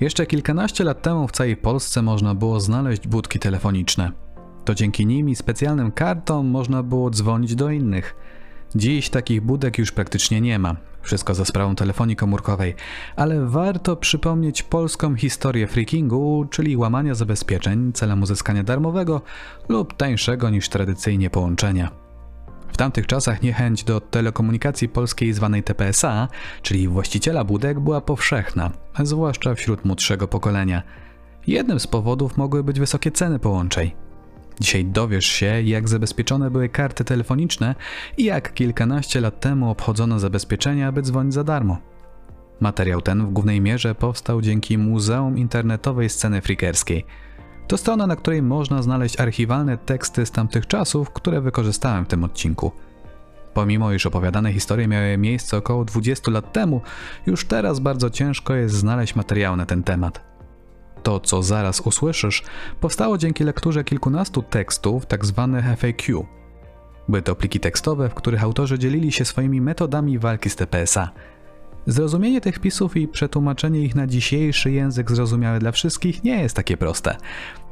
Jeszcze kilkanaście lat temu w całej Polsce można było znaleźć budki telefoniczne. To dzięki nim i specjalnym kartom można było dzwonić do innych. Dziś takich budek już praktycznie nie ma. Wszystko za sprawą telefonii komórkowej, ale warto przypomnieć polską historię freakingu, czyli łamania zabezpieczeń celem uzyskania darmowego lub tańszego niż tradycyjnie połączenia. W tamtych czasach niechęć do telekomunikacji polskiej zwanej TPSA, czyli właściciela budek, była powszechna, zwłaszcza wśród młodszego pokolenia. Jednym z powodów mogły być wysokie ceny połączeń. Dzisiaj dowiesz się, jak zabezpieczone były karty telefoniczne i jak kilkanaście lat temu obchodzono zabezpieczenia, by dzwonić za darmo. Materiał ten w głównej mierze powstał dzięki Muzeum Internetowej Sceny Freakerskiej. To strona, na której można znaleźć archiwalne teksty z tamtych czasów, które wykorzystałem w tym odcinku. Pomimo iż opowiadane historie miały miejsce około 20 lat temu, już teraz bardzo ciężko jest znaleźć materiał na ten temat. To, co zaraz usłyszysz, powstało dzięki lekturze kilkunastu tekstów, tzw. Tak FAQ. Były to pliki tekstowe, w których autorzy dzielili się swoimi metodami walki z TPSA. Zrozumienie tych wpisów i przetłumaczenie ich na dzisiejszy język zrozumiały dla wszystkich nie jest takie proste.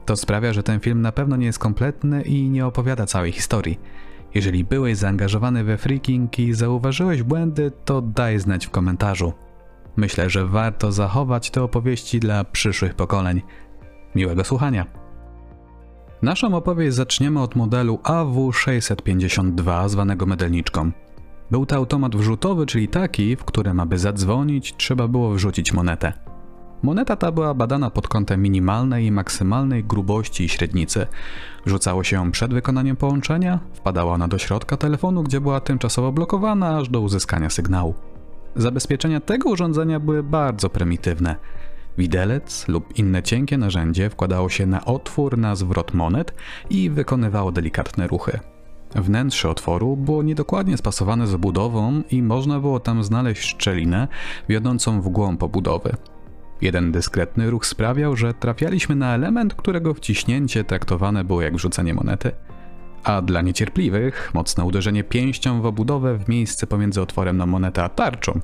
To sprawia, że ten film na pewno nie jest kompletny i nie opowiada całej historii. Jeżeli byłeś zaangażowany we freaking i zauważyłeś błędy, to daj znać w komentarzu. Myślę, że warto zachować te opowieści dla przyszłych pokoleń. Miłego słuchania. Naszą opowieść zaczniemy od modelu AW652 zwanego mydelniczką. Był to automat wrzutowy, czyli taki, w którym aby zadzwonić trzeba było wrzucić monetę. Moneta ta była badana pod kątem minimalnej i maksymalnej grubości i średnicy. Wrzucało się ją przed wykonaniem połączenia, wpadała ona do środka telefonu, gdzie była tymczasowo blokowana aż do uzyskania sygnału. Zabezpieczenia tego urządzenia były bardzo prymitywne. Widelec lub inne cienkie narzędzie wkładało się na otwór na zwrot monet i wykonywało delikatne ruchy. Wnętrze otworu było niedokładnie spasowane z obudową i można było tam znaleźć szczelinę wiodącą w głąb obudowy. Jeden dyskretny ruch sprawiał, że trafialiśmy na element, którego wciśnięcie traktowane było jak wrzucenie monety – a dla niecierpliwych mocne uderzenie pięścią w obudowę w miejsce pomiędzy otworem na monetę a tarczą.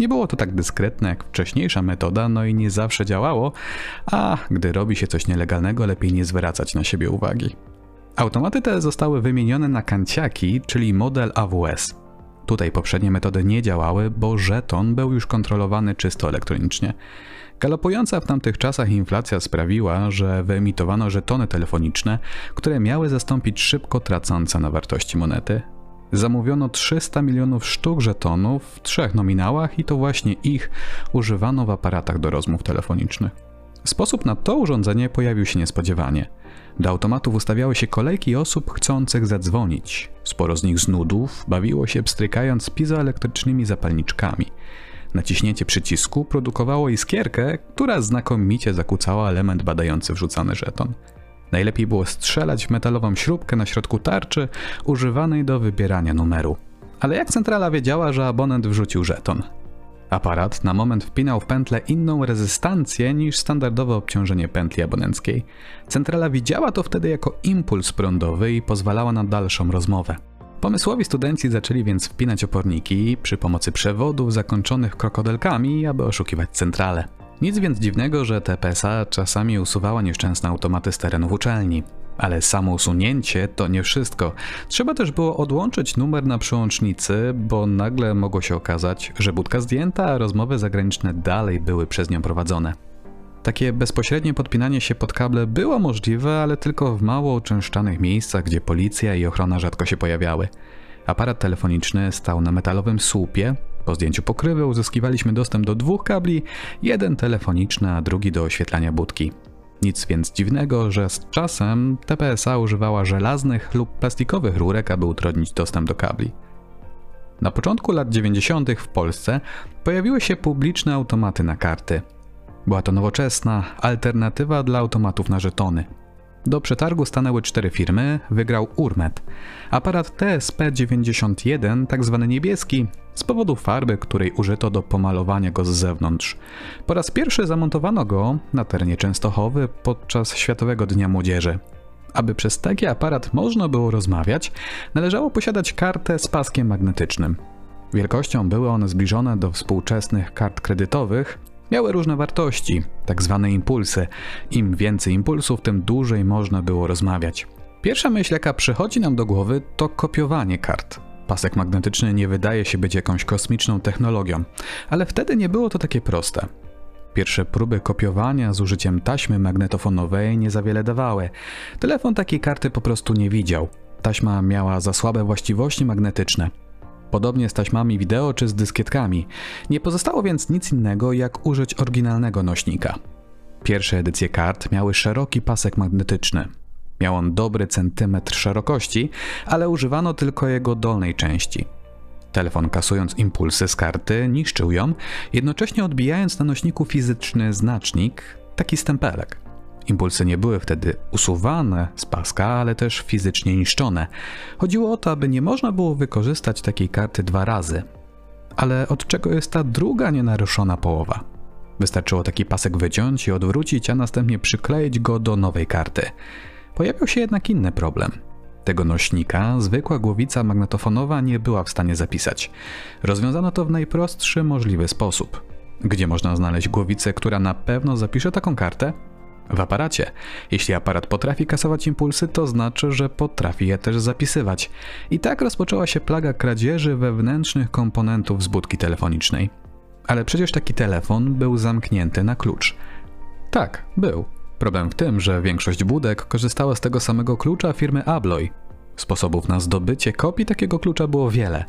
Nie było to tak dyskretne jak wcześniejsza metoda, no i nie zawsze działało, a gdy robi się coś nielegalnego, lepiej nie zwracać na siebie uwagi. Automaty te zostały wymienione na kanciaki, czyli model AWS. Tutaj poprzednie metody nie działały, bo żeton był już kontrolowany czysto elektronicznie. Galopująca w tamtych czasach inflacja sprawiła, że wyemitowano żetony telefoniczne, które miały zastąpić szybko tracące na wartości monety. Zamówiono 300 milionów sztuk żetonów w trzech nominałach i to właśnie ich używano w aparatach do rozmów telefonicznych. Sposób na to urządzenie pojawił się niespodziewanie. Do automatów ustawiały się kolejki osób chcących zadzwonić. Sporo z nich z nudów bawiło się pstrykając pizoelektrycznymi zapalniczkami. Naciśnięcie przycisku produkowało iskierkę, która znakomicie zakłócała element badający wrzucany żeton. Najlepiej było strzelać w metalową śrubkę na środku tarczy, używanej do wybierania numeru. Ale jak centrala wiedziała, że abonent wrzucił żeton? Aparat na moment wpinał w pętlę inną rezystancję niż standardowe obciążenie pętli abonenckiej. Centrala widziała to wtedy jako impuls prądowy i pozwalała na dalszą rozmowę. Pomysłowi studenci zaczęli więc wpinać oporniki przy pomocy przewodów zakończonych krokodelkami, aby oszukiwać centralę. Nic więc dziwnego, że TPSA czasami usuwała nieszczęsne automaty z terenów uczelni. Ale samo usunięcie to nie wszystko. Trzeba też było odłączyć numer na przyłącznicy, bo nagle mogło się okazać, że budka zdjęta, a rozmowy zagraniczne dalej były przez nią prowadzone. Takie bezpośrednie podpinanie się pod kable było możliwe, ale tylko w mało uczęszczanych miejscach, gdzie policja i ochrona rzadko się pojawiały. Aparat telefoniczny stał na metalowym słupie. Po zdjęciu pokrywy uzyskiwaliśmy dostęp do dwóch kabli, jeden telefoniczny, a drugi do oświetlania budki. Nic więc dziwnego, że z czasem TPSA używała żelaznych lub plastikowych rurek, aby utrudnić dostęp do kabli. Na początku lat 90. w Polsce pojawiły się publiczne automaty na karty – była to nowoczesna alternatywa dla automatów na żetony. Do przetargu stanęły cztery firmy, wygrał Urmet. Aparat TSP-91, tak zwany niebieski, z powodu farby, której użyto do pomalowania go z zewnątrz. Po raz pierwszy zamontowano go na terenie Częstochowy podczas Światowego Dnia Młodzieży. Aby przez taki aparat można było rozmawiać, należało posiadać kartę z paskiem magnetycznym. Wielkością były one zbliżone do współczesnych kart kredytowych, Miały różne wartości, tak zwane impulsy. Im więcej impulsów, tym dłużej można było rozmawiać. Pierwsza myśl, jaka przychodzi nam do głowy, to kopiowanie kart. Pasek magnetyczny nie wydaje się być jakąś kosmiczną technologią, ale wtedy nie było to takie proste. Pierwsze próby kopiowania z użyciem taśmy magnetofonowej nie za wiele dawały. Telefon takiej karty po prostu nie widział. Taśma miała za słabe właściwości magnetyczne. Podobnie z taśmami wideo czy z dyskietkami. Nie pozostało więc nic innego jak użyć oryginalnego nośnika. Pierwsze edycje kart miały szeroki pasek magnetyczny. Miał on dobry centymetr szerokości, ale używano tylko jego dolnej części. Telefon kasując impulsy z karty niszczył ją, jednocześnie odbijając na nośniku fizyczny znacznik, taki stempelek. Impulsy nie były wtedy usuwane z paska, ale też fizycznie niszczone. Chodziło o to, aby nie można było wykorzystać takiej karty dwa razy. Ale od czego jest ta druga nienaruszona połowa? Wystarczyło taki pasek wyciąć i odwrócić, a następnie przykleić go do nowej karty. Pojawił się jednak inny problem. Tego nośnika zwykła głowica magnetofonowa nie była w stanie zapisać. Rozwiązano to w najprostszy możliwy sposób. Gdzie można znaleźć głowicę, która na pewno zapisze taką kartę? W aparacie. Jeśli aparat potrafi kasować impulsy, to znaczy, że potrafi je też zapisywać. I tak rozpoczęła się plaga kradzieży wewnętrznych komponentów z budki telefonicznej. Ale przecież taki telefon był zamknięty na klucz. Tak, był. Problem w tym, że większość budek korzystała z tego samego klucza firmy Abloy. Sposobów na zdobycie kopii takiego klucza było wiele.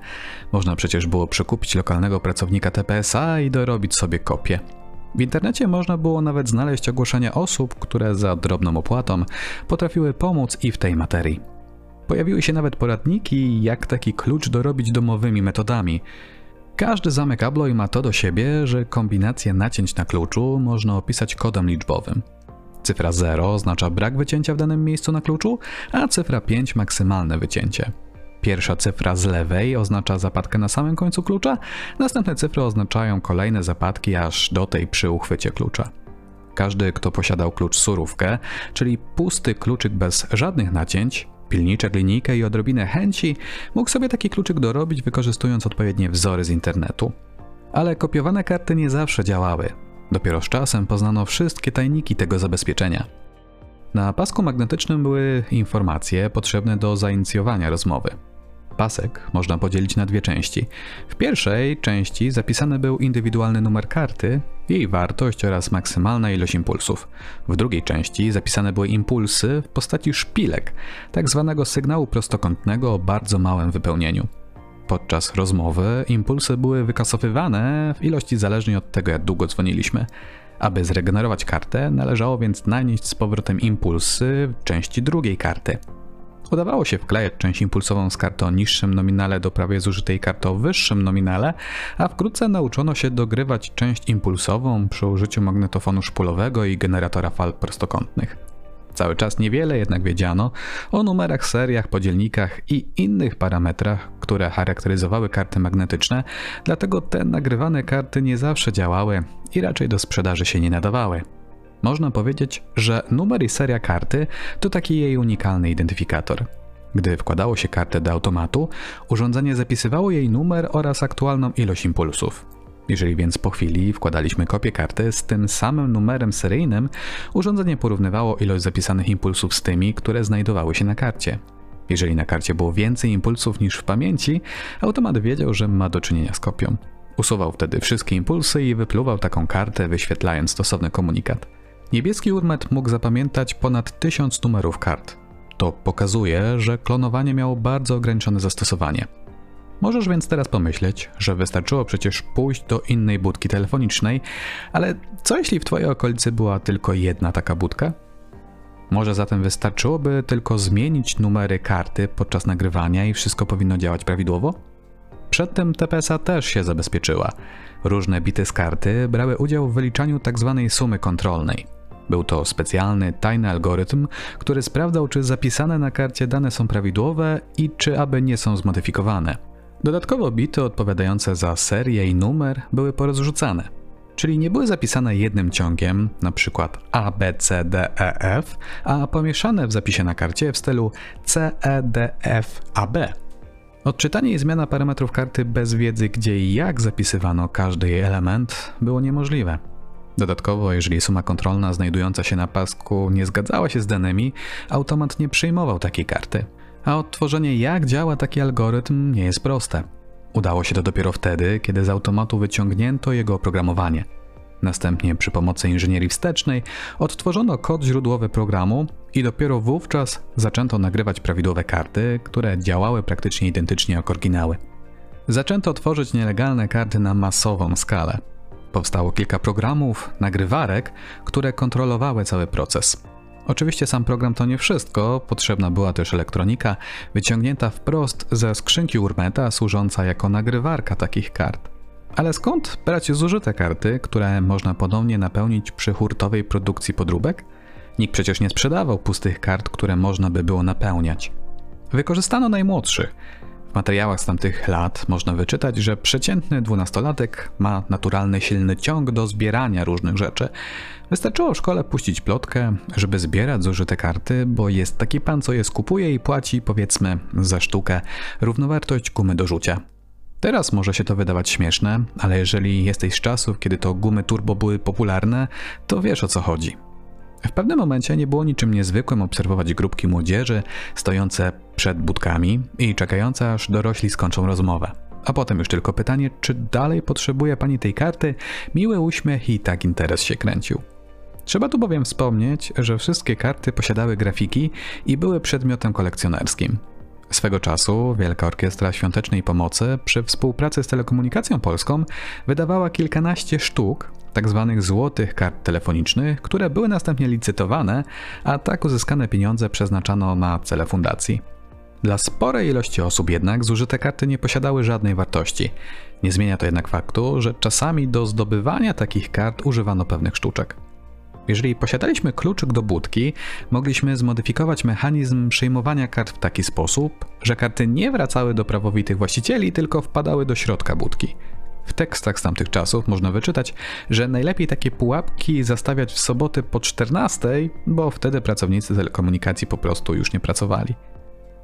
Można przecież było przekupić lokalnego pracownika TPSA i dorobić sobie kopię. W internecie można było nawet znaleźć ogłoszenia osób, które za drobną opłatą potrafiły pomóc i w tej materii. Pojawiły się nawet poradniki, jak taki klucz dorobić domowymi metodami. Każdy zamek Abloy ma to do siebie, że kombinację nacięć na kluczu można opisać kodem liczbowym. Cyfra 0 oznacza brak wycięcia w danym miejscu na kluczu, a cyfra 5 maksymalne wycięcie. Pierwsza cyfra z lewej oznacza zapadkę na samym końcu klucza, następne cyfry oznaczają kolejne zapadki aż do tej przy uchwycie klucza. Każdy, kto posiadał klucz surówkę, czyli pusty kluczyk bez żadnych nacięć, pilniczek, linijkę i odrobinę chęci, mógł sobie taki kluczyk dorobić wykorzystując odpowiednie wzory z internetu. Ale kopiowane karty nie zawsze działały. Dopiero z czasem poznano wszystkie tajniki tego zabezpieczenia. Na pasku magnetycznym były informacje potrzebne do zainicjowania rozmowy. Pasek można podzielić na dwie części. W pierwszej części zapisany był indywidualny numer karty, jej wartość oraz maksymalna ilość impulsów. W drugiej części zapisane były impulsy w postaci szpilek, tak zwanego sygnału prostokątnego o bardzo małym wypełnieniu. Podczas rozmowy impulsy były wykasowywane w ilości zależnej od tego, jak długo dzwoniliśmy. Aby zregenerować kartę, należało więc nanieść z powrotem impulsy w części drugiej karty. Udawało się wklejać część impulsową z karty o niższym nominale do prawie zużytej karty o wyższym nominale, a wkrótce nauczono się dogrywać część impulsową przy użyciu magnetofonu szpulowego i generatora fal prostokątnych. Cały czas niewiele jednak wiedziano o numerach, seriach, podzielnikach i innych parametrach, które charakteryzowały karty magnetyczne, dlatego te nagrywane karty nie zawsze działały i raczej do sprzedaży się nie nadawały. Można powiedzieć, że numer i seria karty to taki jej unikalny identyfikator. Gdy wkładało się kartę do automatu, urządzenie zapisywało jej numer oraz aktualną ilość impulsów. Jeżeli więc po chwili wkładaliśmy kopię karty z tym samym numerem seryjnym, urządzenie porównywało ilość zapisanych impulsów z tymi, które znajdowały się na karcie. Jeżeli na karcie było więcej impulsów niż w pamięci, automat wiedział, że ma do czynienia z kopią. Usuwał wtedy wszystkie impulsy i wypluwał taką kartę, wyświetlając stosowny komunikat. Niebieski urmet mógł zapamiętać ponad tysiąc numerów kart. To pokazuje, że klonowanie miało bardzo ograniczone zastosowanie. Możesz więc teraz pomyśleć, że wystarczyło przecież pójść do innej budki telefonicznej, ale co jeśli w Twojej okolicy była tylko jedna taka budka? Może zatem wystarczyłoby tylko zmienić numery karty podczas nagrywania i wszystko powinno działać prawidłowo? Przedtem TPSA też się zabezpieczyła. Różne bity z karty brały udział w wyliczaniu tzw. Tak sumy kontrolnej. Był to specjalny, tajny algorytm, który sprawdzał, czy zapisane na karcie dane są prawidłowe i czy aby nie są zmodyfikowane. Dodatkowo bity odpowiadające za serię i numer były porozrzucane, czyli nie były zapisane jednym ciągiem, np. A, B, C, D, E, F, a pomieszane w zapisie na karcie w stylu C, E, D, F, A, B. Odczytanie i zmiana parametrów karty bez wiedzy, gdzie i jak zapisywano każdy jej element, było niemożliwe. Dodatkowo, jeżeli suma kontrolna znajdująca się na pasku nie zgadzała się z danymi, automat nie przyjmował takiej karty. A odtworzenie jak działa taki algorytm nie jest proste. Udało się to dopiero wtedy, kiedy z automatu wyciągnięto jego oprogramowanie. Następnie przy pomocy inżynierii wstecznej odtworzono kod źródłowy programu i dopiero wówczas zaczęto nagrywać prawidłowe karty, które działały praktycznie identycznie jak oryginały. Zaczęto tworzyć nielegalne karty na masową skalę. Powstało kilka programów, nagrywarek, które kontrolowały cały proces. Oczywiście sam program to nie wszystko, potrzebna była też elektronika wyciągnięta wprost ze skrzynki Urmeta, służąca jako nagrywarka takich kart. Ale skąd brać zużyte karty, które można ponownie napełnić przy hurtowej produkcji podróbek? Nikt przecież nie sprzedawał pustych kart, które można by było napełniać. Wykorzystano najmłodszych, materiałach z tamtych lat można wyczytać, że przeciętny dwunastolatek ma naturalny, silny ciąg do zbierania różnych rzeczy. Wystarczyło w szkole puścić plotkę, żeby zbierać zużyte karty, bo jest taki pan, co je skupuje i płaci, powiedzmy, za sztukę równowartość gumy do rzucia. Teraz może się to wydawać śmieszne, ale jeżeli jesteś z czasów, kiedy to gumy turbo były popularne, to wiesz o co chodzi. W pewnym momencie nie było niczym niezwykłym obserwować grupki młodzieży stojące przed budkami i czekające aż dorośli skończą rozmowę. A potem już tylko pytanie, czy dalej potrzebuje pani tej karty? Miły uśmiech i tak interes się kręcił. Trzeba tu bowiem wspomnieć, że wszystkie karty posiadały grafiki i były przedmiotem kolekcjonerskim. Swego czasu Wielka Orkiestra Świątecznej Pomocy przy współpracy z Telekomunikacją Polską wydawała kilkanaście sztuk tzw. Tak złotych kart telefonicznych, które były następnie licytowane, a tak uzyskane pieniądze przeznaczano na cele fundacji. Dla sporej ilości osób jednak zużyte karty nie posiadały żadnej wartości. Nie zmienia to jednak faktu, że czasami do zdobywania takich kart używano pewnych sztuczek. Jeżeli posiadaliśmy kluczyk do budki, mogliśmy zmodyfikować mechanizm przyjmowania kart w taki sposób, że karty nie wracały do prawowitych właścicieli, tylko wpadały do środka budki. W tekstach z tamtych czasów można wyczytać, że najlepiej takie pułapki zastawiać w soboty po 14, bo wtedy pracownicy telekomunikacji po prostu już nie pracowali.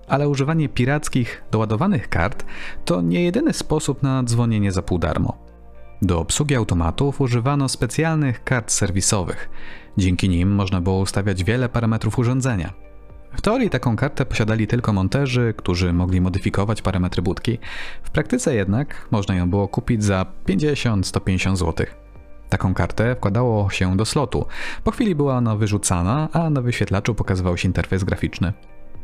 Ale używanie pirackich, doładowanych kart to nie jedyny sposób na dzwonienie za pół darmo. Do obsługi automatów używano specjalnych kart serwisowych. Dzięki nim można było ustawiać wiele parametrów urządzenia. W teorii taką kartę posiadali tylko monterzy, którzy mogli modyfikować parametry budki. W praktyce jednak można ją było kupić za 50-150 zł. Taką kartę wkładało się do slotu. Po chwili była ona wyrzucana, a na wyświetlaczu pokazywał się interfejs graficzny.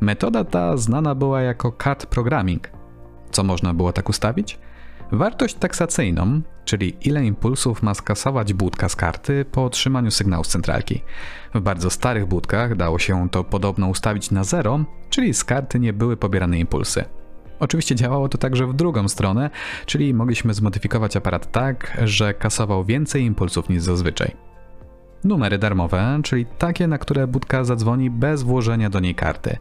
Metoda ta znana była jako card programming. Co można było tak ustawić? Wartość taksacyjną, czyli ile impulsów ma skasować budka z karty po otrzymaniu sygnału z centralki. W bardzo starych budkach dało się to podobno ustawić na zero, czyli z karty nie były pobierane impulsy. Oczywiście działało to także w drugą stronę, czyli mogliśmy zmodyfikować aparat tak, że kasował więcej impulsów niż zazwyczaj. Numery darmowe, czyli takie, na które budka zadzwoni bez włożenia do niej karty.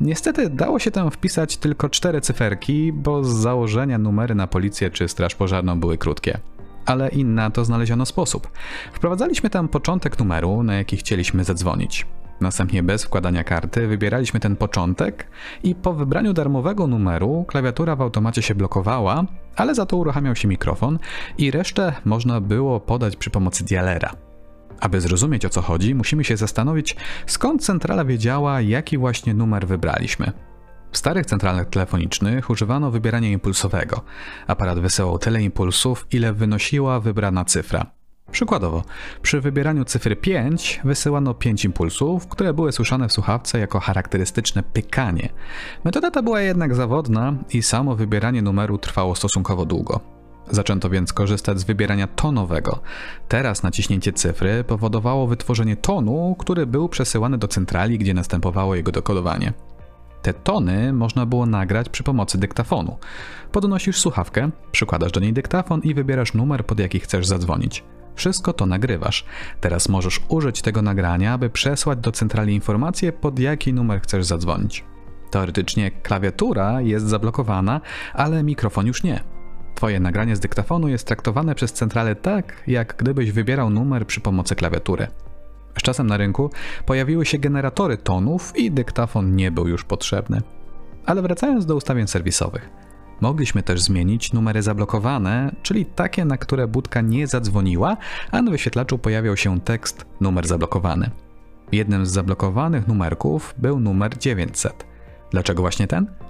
Niestety dało się tam wpisać tylko cztery cyferki, bo z założenia numery na policję czy straż pożarną były krótkie. Ale i na to znaleziono sposób. Wprowadzaliśmy tam początek numeru, na jaki chcieliśmy zadzwonić. Następnie bez wkładania karty wybieraliśmy ten początek i po wybraniu darmowego numeru klawiatura w automacie się blokowała, ale za to uruchamiał się mikrofon i resztę można było podać przy pomocy dialera. Aby zrozumieć o co chodzi, musimy się zastanowić, skąd centrala wiedziała, jaki właśnie numer wybraliśmy. W starych centralach telefonicznych używano wybierania impulsowego. Aparat wysyłał tyle impulsów, ile wynosiła wybrana cyfra. Przykładowo, przy wybieraniu cyfry 5 wysyłano 5 impulsów, które były słyszane w słuchawce jako charakterystyczne pykanie. Metoda ta była jednak zawodna i samo wybieranie numeru trwało stosunkowo długo. Zaczęto więc korzystać z wybierania tonowego. Teraz naciśnięcie cyfry powodowało wytworzenie tonu, który był przesyłany do centrali, gdzie następowało jego dekodowanie. Te tony można było nagrać przy pomocy dyktafonu. Podnosisz słuchawkę, przykładasz do niej dyktafon i wybierasz numer, pod jaki chcesz zadzwonić. Wszystko to nagrywasz. Teraz możesz użyć tego nagrania, aby przesłać do centrali informację, pod jaki numer chcesz zadzwonić. Teoretycznie klawiatura jest zablokowana, ale mikrofon już nie. Twoje nagranie z dyktafonu jest traktowane przez centralę tak, jak gdybyś wybierał numer przy pomocy klawiatury. Z czasem na rynku pojawiły się generatory tonów i dyktafon nie był już potrzebny. Ale wracając do ustawień serwisowych. Mogliśmy też zmienić numery zablokowane, czyli takie, na które budka nie zadzwoniła, a na wyświetlaczu pojawiał się tekst numer zablokowany. Jednym z zablokowanych numerków był numer 900. Dlaczego właśnie ten?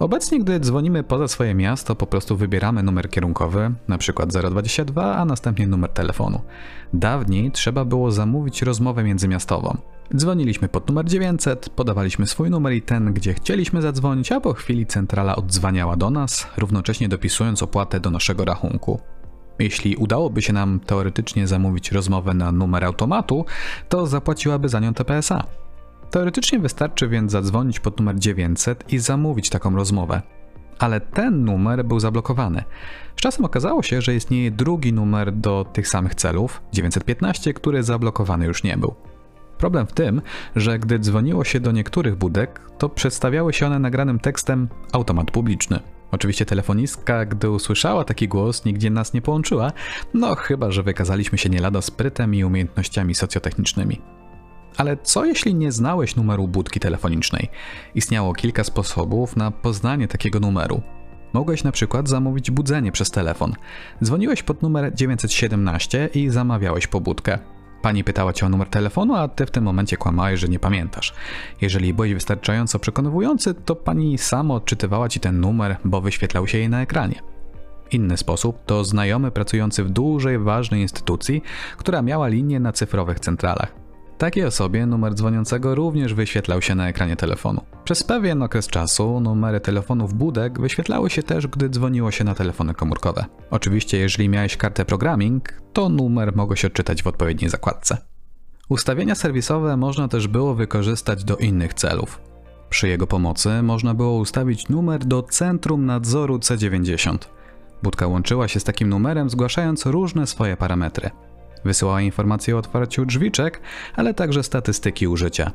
Obecnie, gdy dzwonimy poza swoje miasto, po prostu wybieramy numer kierunkowy, np. 022, a następnie numer telefonu. Dawniej trzeba było zamówić rozmowę międzymiastową. Dzwoniliśmy pod numer 900, podawaliśmy swój numer i ten, gdzie chcieliśmy zadzwonić, a po chwili centrala odzwaniała do nas, równocześnie dopisując opłatę do naszego rachunku. Jeśli udałoby się nam teoretycznie zamówić rozmowę na numer automatu, to zapłaciłaby za nią TPSA. Teoretycznie wystarczy więc zadzwonić pod numer 900 i zamówić taką rozmowę. Ale ten numer był zablokowany. Z czasem okazało się, że istnieje drugi numer do tych samych celów, 915, który zablokowany już nie był. Problem w tym, że gdy dzwoniło się do niektórych budek, to przedstawiały się one nagranym tekstem automat publiczny. Oczywiście telefonistka, gdy usłyszała taki głos, nigdzie nas nie połączyła, no chyba, że wykazaliśmy się nie lada sprytem i umiejętnościami socjotechnicznymi. Ale co jeśli nie znałeś numeru budki telefonicznej? Istniało kilka sposobów na poznanie takiego numeru. Mogłeś na przykład zamówić budzenie przez telefon. Dzwoniłeś pod numer 917 i zamawiałeś pobudkę. Pani pytała cię o numer telefonu, a ty w tym momencie kłamałeś, że nie pamiętasz. Jeżeli byłeś wystarczająco przekonywujący, to pani sama odczytywała ci ten numer, bo wyświetlał się jej na ekranie. Inny sposób to znajomy pracujący w dużej, ważnej instytucji, która miała linię na cyfrowych centralach. Takiej osobie numer dzwoniącego również wyświetlał się na ekranie telefonu. Przez pewien okres czasu numery telefonów budek wyświetlały się też, gdy dzwoniło się na telefony komórkowe. Oczywiście, jeżeli miałeś kartę programming, to numer mogłeś odczytać w odpowiedniej zakładce. Ustawienia serwisowe można też było wykorzystać do innych celów. Przy jego pomocy można było ustawić numer do Centrum Nadzoru C90. Budka łączyła się z takim numerem, zgłaszając różne swoje parametry. Wysyłała informacje o otwarciu drzwiczek, ale także statystyki użycia.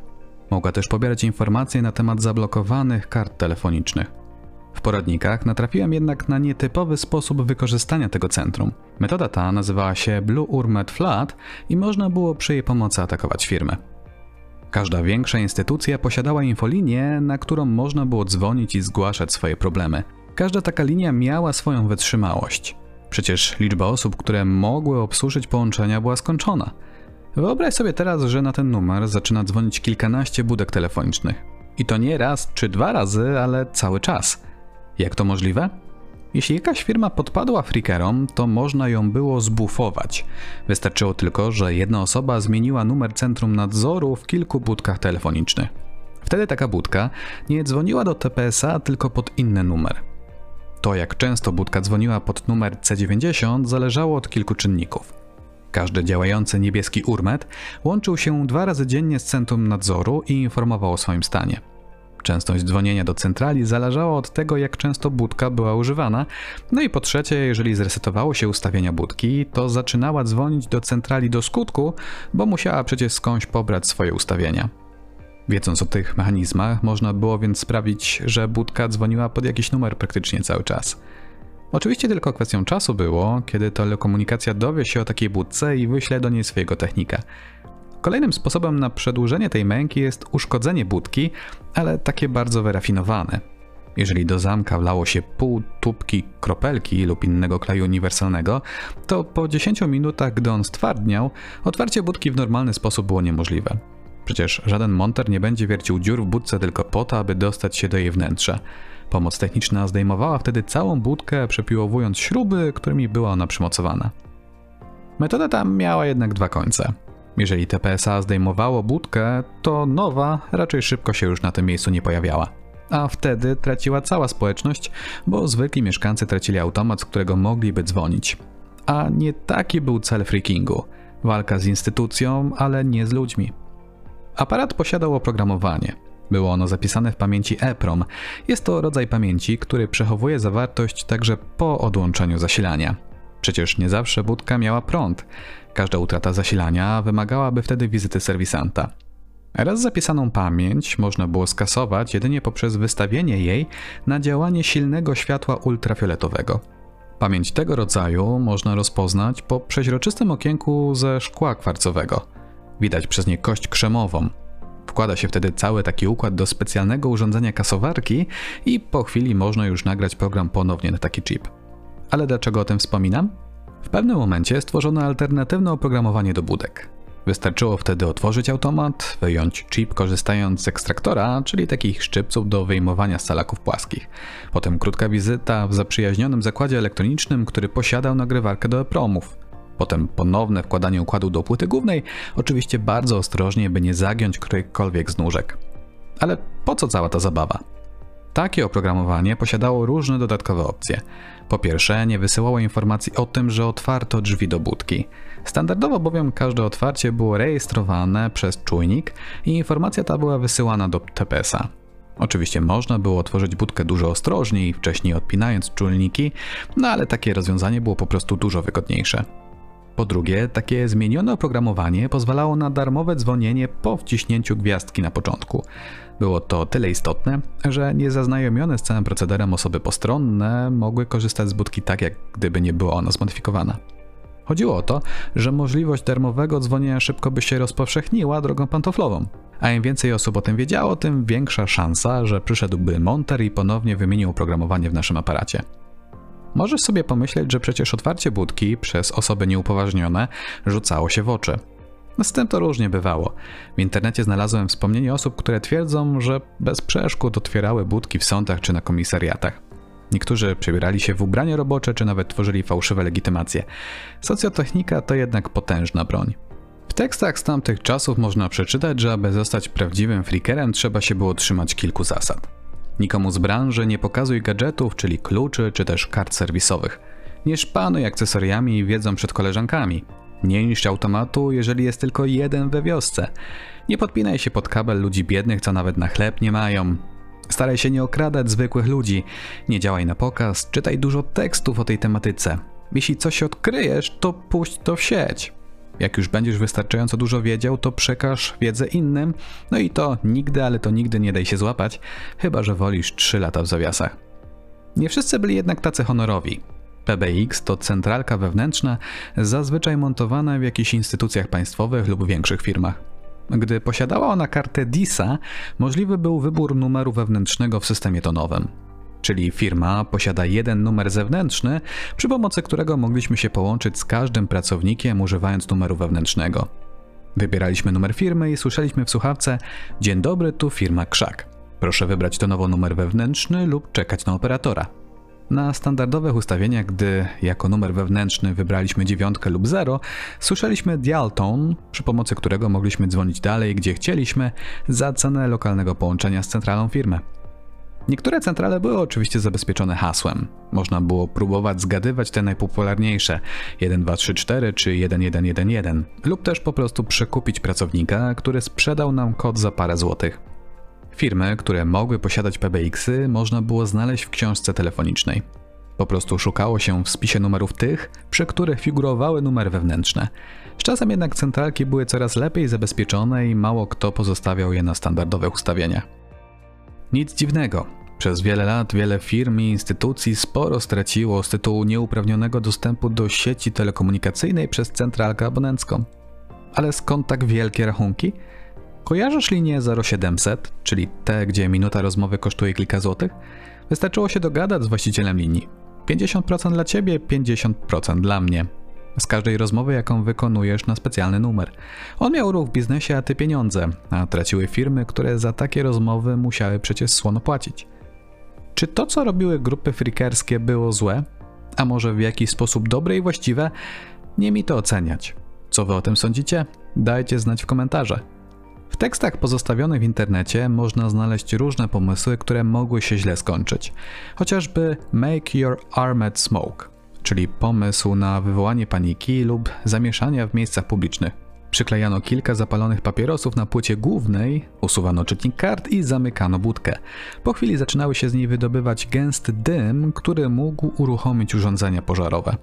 Mogła też pobierać informacje na temat zablokowanych kart telefonicznych. W poradnikach natrafiłem jednak na nietypowy sposób wykorzystania tego centrum. Metoda ta nazywała się Blue Urmet Flat i można było przy jej pomocy atakować firmy. Każda większa instytucja posiadała infolinię, na którą można było dzwonić i zgłaszać swoje problemy. Każda taka linia miała swoją wytrzymałość. Przecież liczba osób, które mogły obsłużyć połączenia była skończona. Wyobraź sobie teraz, że na ten numer zaczyna dzwonić kilkanaście budek telefonicznych. I to nie raz czy dwa razy, ale cały czas. Jak to możliwe? Jeśli jakaś firma podpadła freakerom, to można ją było zbufować. Wystarczyło tylko, że jedna osoba zmieniła numer centrum nadzoru w kilku budkach telefonicznych. Wtedy taka budka nie dzwoniła do TPSA, tylko pod inny numer. To, jak często budka dzwoniła pod numer C90, zależało od kilku czynników. Każdy działający niebieski urmet łączył się dwa razy dziennie z centrum nadzoru i informował o swoim stanie. Częstość dzwonienia do centrali zależała od tego, jak często budka była używana. No i po trzecie, jeżeli zresetowało się ustawienia budki, to zaczynała dzwonić do centrali do skutku, bo musiała przecież skądś pobrać swoje ustawienia. Wiedząc o tych mechanizmach, można było więc sprawić, że budka dzwoniła pod jakiś numer praktycznie cały czas. Oczywiście tylko kwestią czasu było, kiedy telekomunikacja dowie się o takiej budce i wyśle do niej swojego technika. Kolejnym sposobem na przedłużenie tej męki jest uszkodzenie budki, ale takie bardzo wyrafinowane. Jeżeli do zamka wlało się pół tubki kropelki lub innego kleju uniwersalnego, to po 10 minutach, gdy on stwardniał, otwarcie budki w normalny sposób było niemożliwe. Przecież żaden monter nie będzie wiercił dziur w budce tylko po to, aby dostać się do jej wnętrza. Pomoc techniczna zdejmowała wtedy całą budkę, przepiłowując śruby, którymi była ona przymocowana. Metoda ta miała jednak dwa końce. Jeżeli TPSA zdejmowało budkę, to nowa raczej szybko się już na tym miejscu nie pojawiała. A wtedy traciła cała społeczność, bo zwykli mieszkańcy tracili automat, z którego mogliby dzwonić. A nie taki był cel freakingu. Walka z instytucją, ale nie z ludźmi. Aparat posiadał oprogramowanie. Było ono zapisane w pamięci EEPROM. Jest to rodzaj pamięci, który przechowuje zawartość także po odłączeniu zasilania. Przecież nie zawsze budka miała prąd. Każda utrata zasilania wymagałaby wtedy wizyty serwisanta. Raz zapisaną pamięć można było skasować jedynie poprzez wystawienie jej na działanie silnego światła ultrafioletowego. Pamięć tego rodzaju można rozpoznać po przeźroczystym okienku ze szkła kwarcowego. Widać przez nie kość krzemową. Wkłada się wtedy cały taki układ do specjalnego urządzenia kasowarki i po chwili można już nagrać program ponownie na taki chip. Ale dlaczego o tym wspominam? W pewnym momencie stworzono alternatywne oprogramowanie do budek. Wystarczyło wtedy otworzyć automat, wyjąć chip korzystając z ekstraktora, czyli takich szczypców do wyjmowania stalaków płaskich. Potem krótka wizyta w zaprzyjaźnionym zakładzie elektronicznym, który posiadał nagrywarkę do EPROMów. Potem ponowne wkładanie układu do płyty głównej, oczywiście bardzo ostrożnie, by nie zagiąć którejkolwiek z nóżek. Ale po co cała ta zabawa? Takie oprogramowanie posiadało różne dodatkowe opcje. Po pierwsze, nie wysyłało informacji o tym, że otwarto drzwi do budki. Standardowo bowiem każde otwarcie było rejestrowane przez czujnik i informacja ta była wysyłana do TPS-a. Oczywiście można było otworzyć budkę dużo ostrożniej, wcześniej odpinając czujniki, no ale takie rozwiązanie było po prostu dużo wygodniejsze. Po drugie, takie zmienione oprogramowanie pozwalało na darmowe dzwonienie po wciśnięciu gwiazdki na początku. Było to tyle istotne, że niezaznajomione z całym procederem osoby postronne mogły korzystać z budki tak, jak gdyby nie była ona zmodyfikowana. Chodziło o to, że możliwość darmowego dzwonienia szybko by się rozpowszechniła drogą pantoflową. A im więcej osób o tym wiedziało, tym większa szansa, że przyszedłby monter i ponownie wymienił oprogramowanie w naszym aparacie. Możesz sobie pomyśleć, że przecież otwarcie budki przez osoby nieupoważnione rzucało się w oczy. Z tym to różnie bywało. W internecie znalazłem wspomnienie osób, które twierdzą, że bez przeszkód otwierały budki w sądach czy na komisariatach. Niektórzy przebierali się w ubrania robocze, czy nawet tworzyli fałszywe legitymacje. Socjotechnika to jednak potężna broń. W tekstach z tamtych czasów można przeczytać, że aby zostać prawdziwym freakerem trzeba się było trzymać kilku zasad. Nikomu z branży nie pokazuj gadżetów, czyli kluczy, czy też kart serwisowych. Nie szpanuj akcesoriami i wiedzą przed koleżankami. Nie niszcz automatu, jeżeli jest tylko jeden we wiosce. Nie podpinaj się pod kabel ludzi biednych, co nawet na chleb nie mają. Staraj się nie okradać zwykłych ludzi. Nie działaj na pokaz, czytaj dużo tekstów o tej tematyce. Jeśli coś odkryjesz, to puść to w sieć. Jak już będziesz wystarczająco dużo wiedział, to przekaż wiedzę innym, no i to nigdy, ale to nigdy nie daj się złapać, chyba że wolisz 3 lata w zawiasach. Nie wszyscy byli jednak tacy honorowi. PBX to centralka wewnętrzna, zazwyczaj montowana w jakichś instytucjach państwowych lub większych firmach. Gdy posiadała ona kartę DISA, możliwy był wybór numeru wewnętrznego w systemie tonowym. Czyli firma posiada jeden numer zewnętrzny, przy pomocy którego mogliśmy się połączyć z każdym pracownikiem używając numeru wewnętrznego. Wybieraliśmy numer firmy i słyszeliśmy w słuchawce: Dzień dobry, tu firma Krzak. Proszę wybrać tonowo numer wewnętrzny lub czekać na operatora. Na standardowych ustawieniach, gdy jako numer wewnętrzny wybraliśmy dziewiątkę lub zero, słyszeliśmy dial tone, przy pomocy którego mogliśmy dzwonić dalej, gdzie chcieliśmy, za cenę lokalnego połączenia z centralą firmy. Niektóre centrale były oczywiście zabezpieczone hasłem. Można było próbować zgadywać te najpopularniejsze 1234 czy 1111 lub też po prostu przekupić pracownika, który sprzedał nam kod za parę złotych. Firmy, które mogły posiadać PBX-y, można było znaleźć w książce telefonicznej. Po prostu szukało się w spisie numerów tych, przy których figurowały numery wewnętrzne. Z czasem jednak centralki były coraz lepiej zabezpieczone i mało kto pozostawiał je na standardowych ustawieniach. Nic dziwnego. Przez wiele lat wiele firm i instytucji sporo straciło z tytułu nieuprawnionego dostępu do sieci telekomunikacyjnej przez centralkę abonencką. Ale skąd tak wielkie rachunki? Kojarzysz linię 0700, czyli te, gdzie minuta rozmowy kosztuje kilka złotych? Wystarczyło się dogadać z właścicielem linii. 50% dla ciebie, 50% dla mnie. Z każdej rozmowy, jaką wykonujesz na specjalny numer. On miał ruch w biznesie, a ty pieniądze, a traciły firmy, które za takie rozmowy musiały przecież słono płacić. Czy to, co robiły grupy freakerskie, było złe? A może w jakiś sposób dobre i właściwe? Nie mi to oceniać. Co wy o tym sądzicie? Dajcie znać w komentarzach. W tekstach pozostawionych w internecie można znaleźć różne pomysły, które mogły się źle skończyć. Chociażby Make Your Armed Smoke, czyli pomysł na wywołanie paniki lub zamieszania w miejscach publicznych. Przyklejano kilka zapalonych papierosów na płycie głównej, usuwano czytnik kart i zamykano budkę. Po chwili zaczynały się z niej wydobywać gęsty dym, który mógł uruchomić urządzenia pożarowe.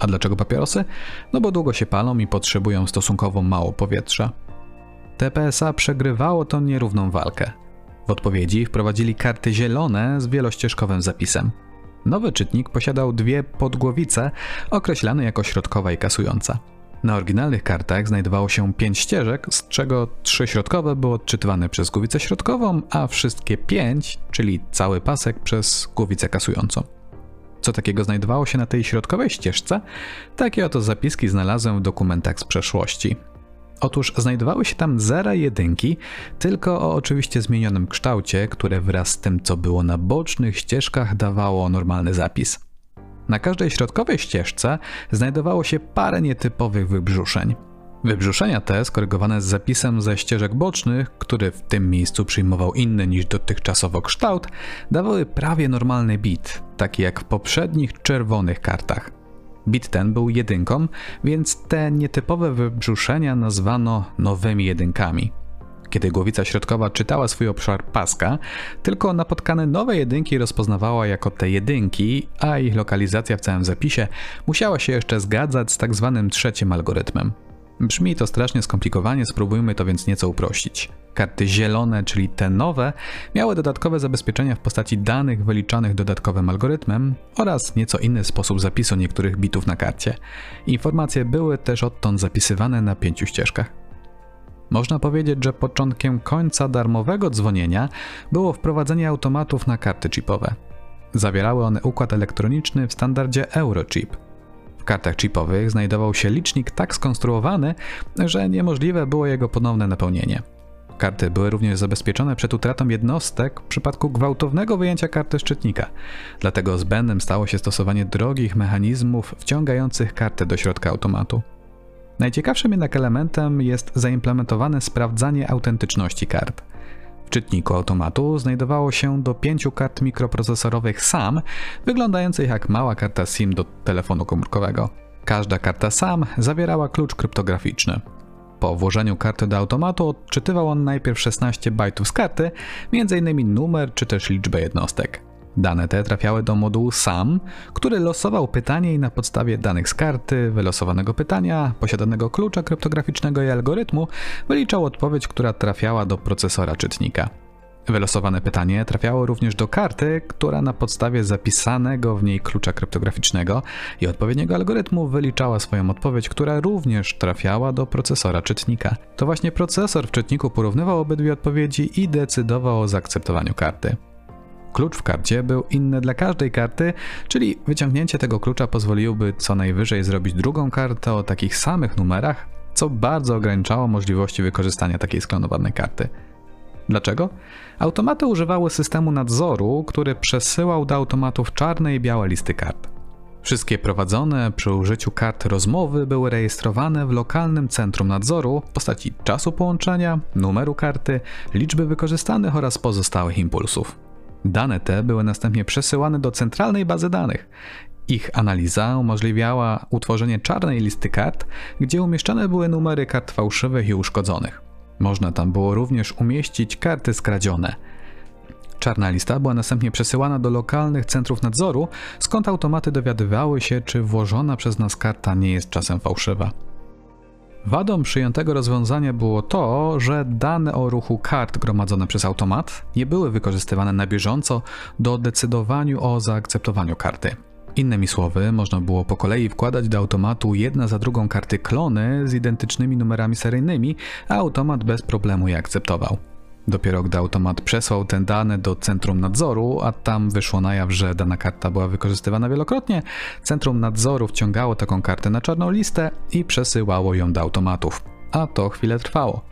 A dlaczego papierosy? No bo długo się palą i potrzebują stosunkowo mało powietrza. TPSA przegrywało tą nierówną walkę. W odpowiedzi wprowadzili karty zielone z wielościeżkowym zapisem. Nowy czytnik posiadał dwie podgłowice określane jako środkowa i kasująca. Na oryginalnych kartach znajdowało się 5 ścieżek, z czego 3 środkowe były odczytywane przez głowicę środkową, a wszystkie 5, czyli cały pasek, przez głowicę kasującą. Co takiego znajdowało się na tej środkowej ścieżce? Takie oto zapiski znalazłem w dokumentach z przeszłości. Otóż znajdowały się tam zera jedynki, tylko o oczywiście zmienionym kształcie, które wraz z tym, co było na bocznych ścieżkach, dawało normalny zapis. Na każdej środkowej ścieżce znajdowało się parę nietypowych wybrzuszeń. Wybrzuszenia te, skorygowane z zapisem ze ścieżek bocznych, który w tym miejscu przyjmował inny niż dotychczasowo kształt, dawały prawie normalny bit, taki jak w poprzednich czerwonych kartach. Bit ten był jedynką, więc te nietypowe wybrzuszenia nazwano nowymi jedynkami. Kiedy głowica środkowa czytała swój obszar paska, tylko napotkane nowe jedynki rozpoznawała jako te jedynki, a ich lokalizacja w całym zapisie musiała się jeszcze zgadzać z tak zwanym trzecim algorytmem. Brzmi to strasznie skomplikowanie, spróbujmy to więc nieco uprościć. Karty zielone, czyli te nowe, miały dodatkowe zabezpieczenia w postaci danych wyliczanych dodatkowym algorytmem oraz nieco inny sposób zapisu niektórych bitów na karcie. Informacje były też odtąd zapisywane na pięciu ścieżkach. Można powiedzieć, że początkiem końca darmowego dzwonienia było wprowadzenie automatów na karty chipowe. Zawierały one układ elektroniczny w standardzie Eurochip. Kartach chipowych znajdował się licznik tak skonstruowany, że niemożliwe było jego ponowne napełnienie. Karty były również zabezpieczone przed utratą jednostek w przypadku gwałtownego wyjęcia karty szczytnika. Dlatego zbędnym stało się stosowanie drogich mechanizmów wciągających kartę do środka automatu. Najciekawszym jednak elementem jest zaimplementowane sprawdzanie autentyczności kart. Czytniku automatu znajdowało się do pięciu kart mikroprocesorowych SAM, wyglądających jak mała karta SIM do telefonu komórkowego. Każda karta SAM zawierała klucz kryptograficzny. Po włożeniu karty do automatu odczytywał on najpierw 16 bajtów z karty, m.in. numer czy też liczbę jednostek. Dane te trafiały do modułu SAM, który losował pytanie i na podstawie danych z karty, wylosowanego pytania, posiadanego klucza kryptograficznego i algorytmu wyliczał odpowiedź, która trafiała do procesora czytnika. Wylosowane pytanie trafiało również do karty, która na podstawie zapisanego w niej klucza kryptograficznego i odpowiedniego algorytmu wyliczała swoją odpowiedź, która również trafiała do procesora czytnika. To właśnie procesor w czytniku porównywał obydwie odpowiedzi i decydował o zaakceptowaniu karty. Klucz w karcie był inny dla każdej karty, czyli wyciągnięcie tego klucza pozwoliłoby co najwyżej zrobić drugą kartę o takich samych numerach, co bardzo ograniczało możliwości wykorzystania takiej sklonowanej karty. Dlaczego? Automaty używały systemu nadzoru, który przesyłał do automatów czarne i białe listy kart. Wszystkie prowadzone przy użyciu kart rozmowy były rejestrowane w lokalnym centrum nadzoru w postaci czasu połączenia, numeru karty, liczby wykorzystanych oraz pozostałych impulsów. Dane te były następnie przesyłane do centralnej bazy danych. Ich analiza umożliwiała utworzenie czarnej listy kart, gdzie umieszczane były numery kart fałszywych i uszkodzonych. Można tam było również umieścić karty skradzione. Czarna lista była następnie przesyłana do lokalnych centrów nadzoru, skąd automaty dowiadywały się, czy włożona przez nas karta nie jest czasem fałszywa. Wadą przyjętego rozwiązania było to, że dane o ruchu kart gromadzone przez automat nie były wykorzystywane na bieżąco do decydowaniu o zaakceptowaniu karty. Innymi słowy, można było po kolei wkładać do automatu jedna za drugą karty klony z identycznymi numerami seryjnymi, a automat bez problemu je akceptował. Dopiero gdy automat przesłał te dane do centrum nadzoru, a tam wyszło na jaw, że dana karta była wykorzystywana wielokrotnie, centrum nadzoru wciągało taką kartę na czarną listę i przesyłało ją do automatów. A to chwilę trwało.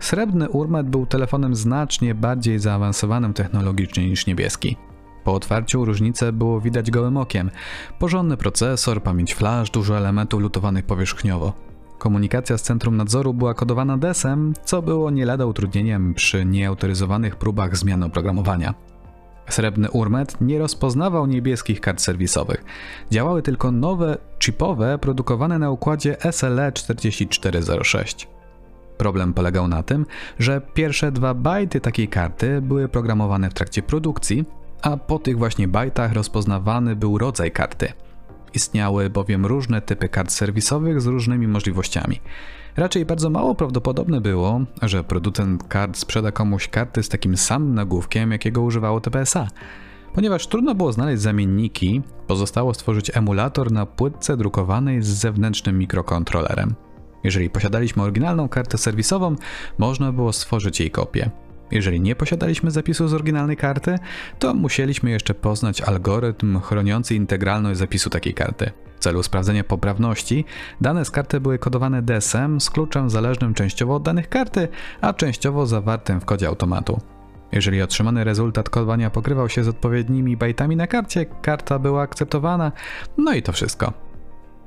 Srebrny Urmet był telefonem znacznie bardziej zaawansowanym technologicznie niż niebieski. Po otwarciu różnice było widać gołym okiem. Porządny procesor, pamięć flash, dużo elementów lutowanych powierzchniowo. Komunikacja z centrum nadzoru była kodowana DES-em, co było nie lada utrudnieniem przy nieautoryzowanych próbach zmiany oprogramowania. Srebrny Urmet nie rozpoznawał niebieskich kart serwisowych. Działały tylko nowe, chipowe, produkowane na układzie SLE 4406. Problem polegał na tym, że pierwsze dwa bajty takiej karty były programowane w trakcie produkcji, a po tych właśnie bajtach rozpoznawany był rodzaj karty. Istniały bowiem różne typy kart serwisowych z różnymi możliwościami. Raczej bardzo mało prawdopodobne było, że producent kart sprzeda komuś karty z takim samym nagłówkiem, jakiego używało TPSA. Ponieważ trudno było znaleźć zamienniki, pozostało stworzyć emulator na płytce drukowanej z zewnętrznym mikrokontrolerem. Jeżeli posiadaliśmy oryginalną kartę serwisową, można było stworzyć jej kopię. Jeżeli nie posiadaliśmy zapisu z oryginalnej karty, to musieliśmy jeszcze poznać algorytm chroniący integralność zapisu takiej karty. W celu sprawdzenia poprawności, dane z karty były kodowane DSM z kluczem zależnym częściowo od danych karty, a częściowo zawartym w kodzie automatu. Jeżeli otrzymany rezultat kodowania pokrywał się z odpowiednimi bajtami na karcie, karta była akceptowana, no i to wszystko.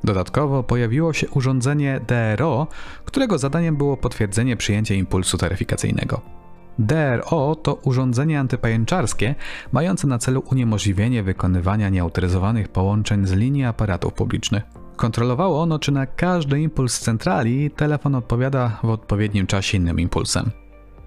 Dodatkowo pojawiło się urządzenie DRO, którego zadaniem było potwierdzenie przyjęcia impulsu taryfikacyjnego. DRO to urządzenie antypajęczarskie mające na celu uniemożliwienie wykonywania nieautoryzowanych połączeń z linii aparatów publicznych. Kontrolowało ono, czy na każdy impuls centrali telefon odpowiada w odpowiednim czasie innym impulsem.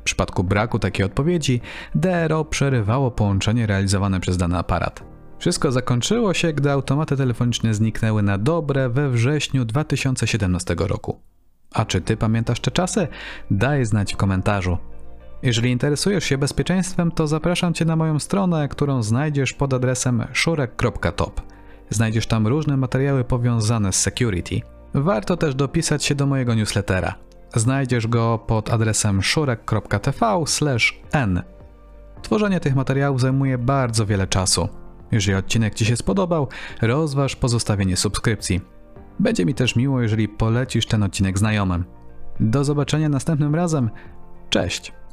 W przypadku braku takiej odpowiedzi, DRO przerywało połączenie realizowane przez dany aparat. Wszystko zakończyło się, gdy automaty telefoniczne zniknęły na dobre we wrześniu 2017 roku. A czy ty pamiętasz te czasy? Daj znać w komentarzu. Jeżeli interesujesz się bezpieczeństwem, to zapraszam Cię na moją stronę, którą znajdziesz pod adresem szurek.top. Znajdziesz tam różne materiały powiązane z security. Warto też dopisać się do mojego newslettera. Znajdziesz go pod adresem szurek.tv/n. Tworzenie tych materiałów zajmuje bardzo wiele czasu. Jeżeli odcinek Ci się spodobał, rozważ pozostawienie subskrypcji. Będzie mi też miło, jeżeli polecisz ten odcinek znajomym. Do zobaczenia następnym razem. Cześć!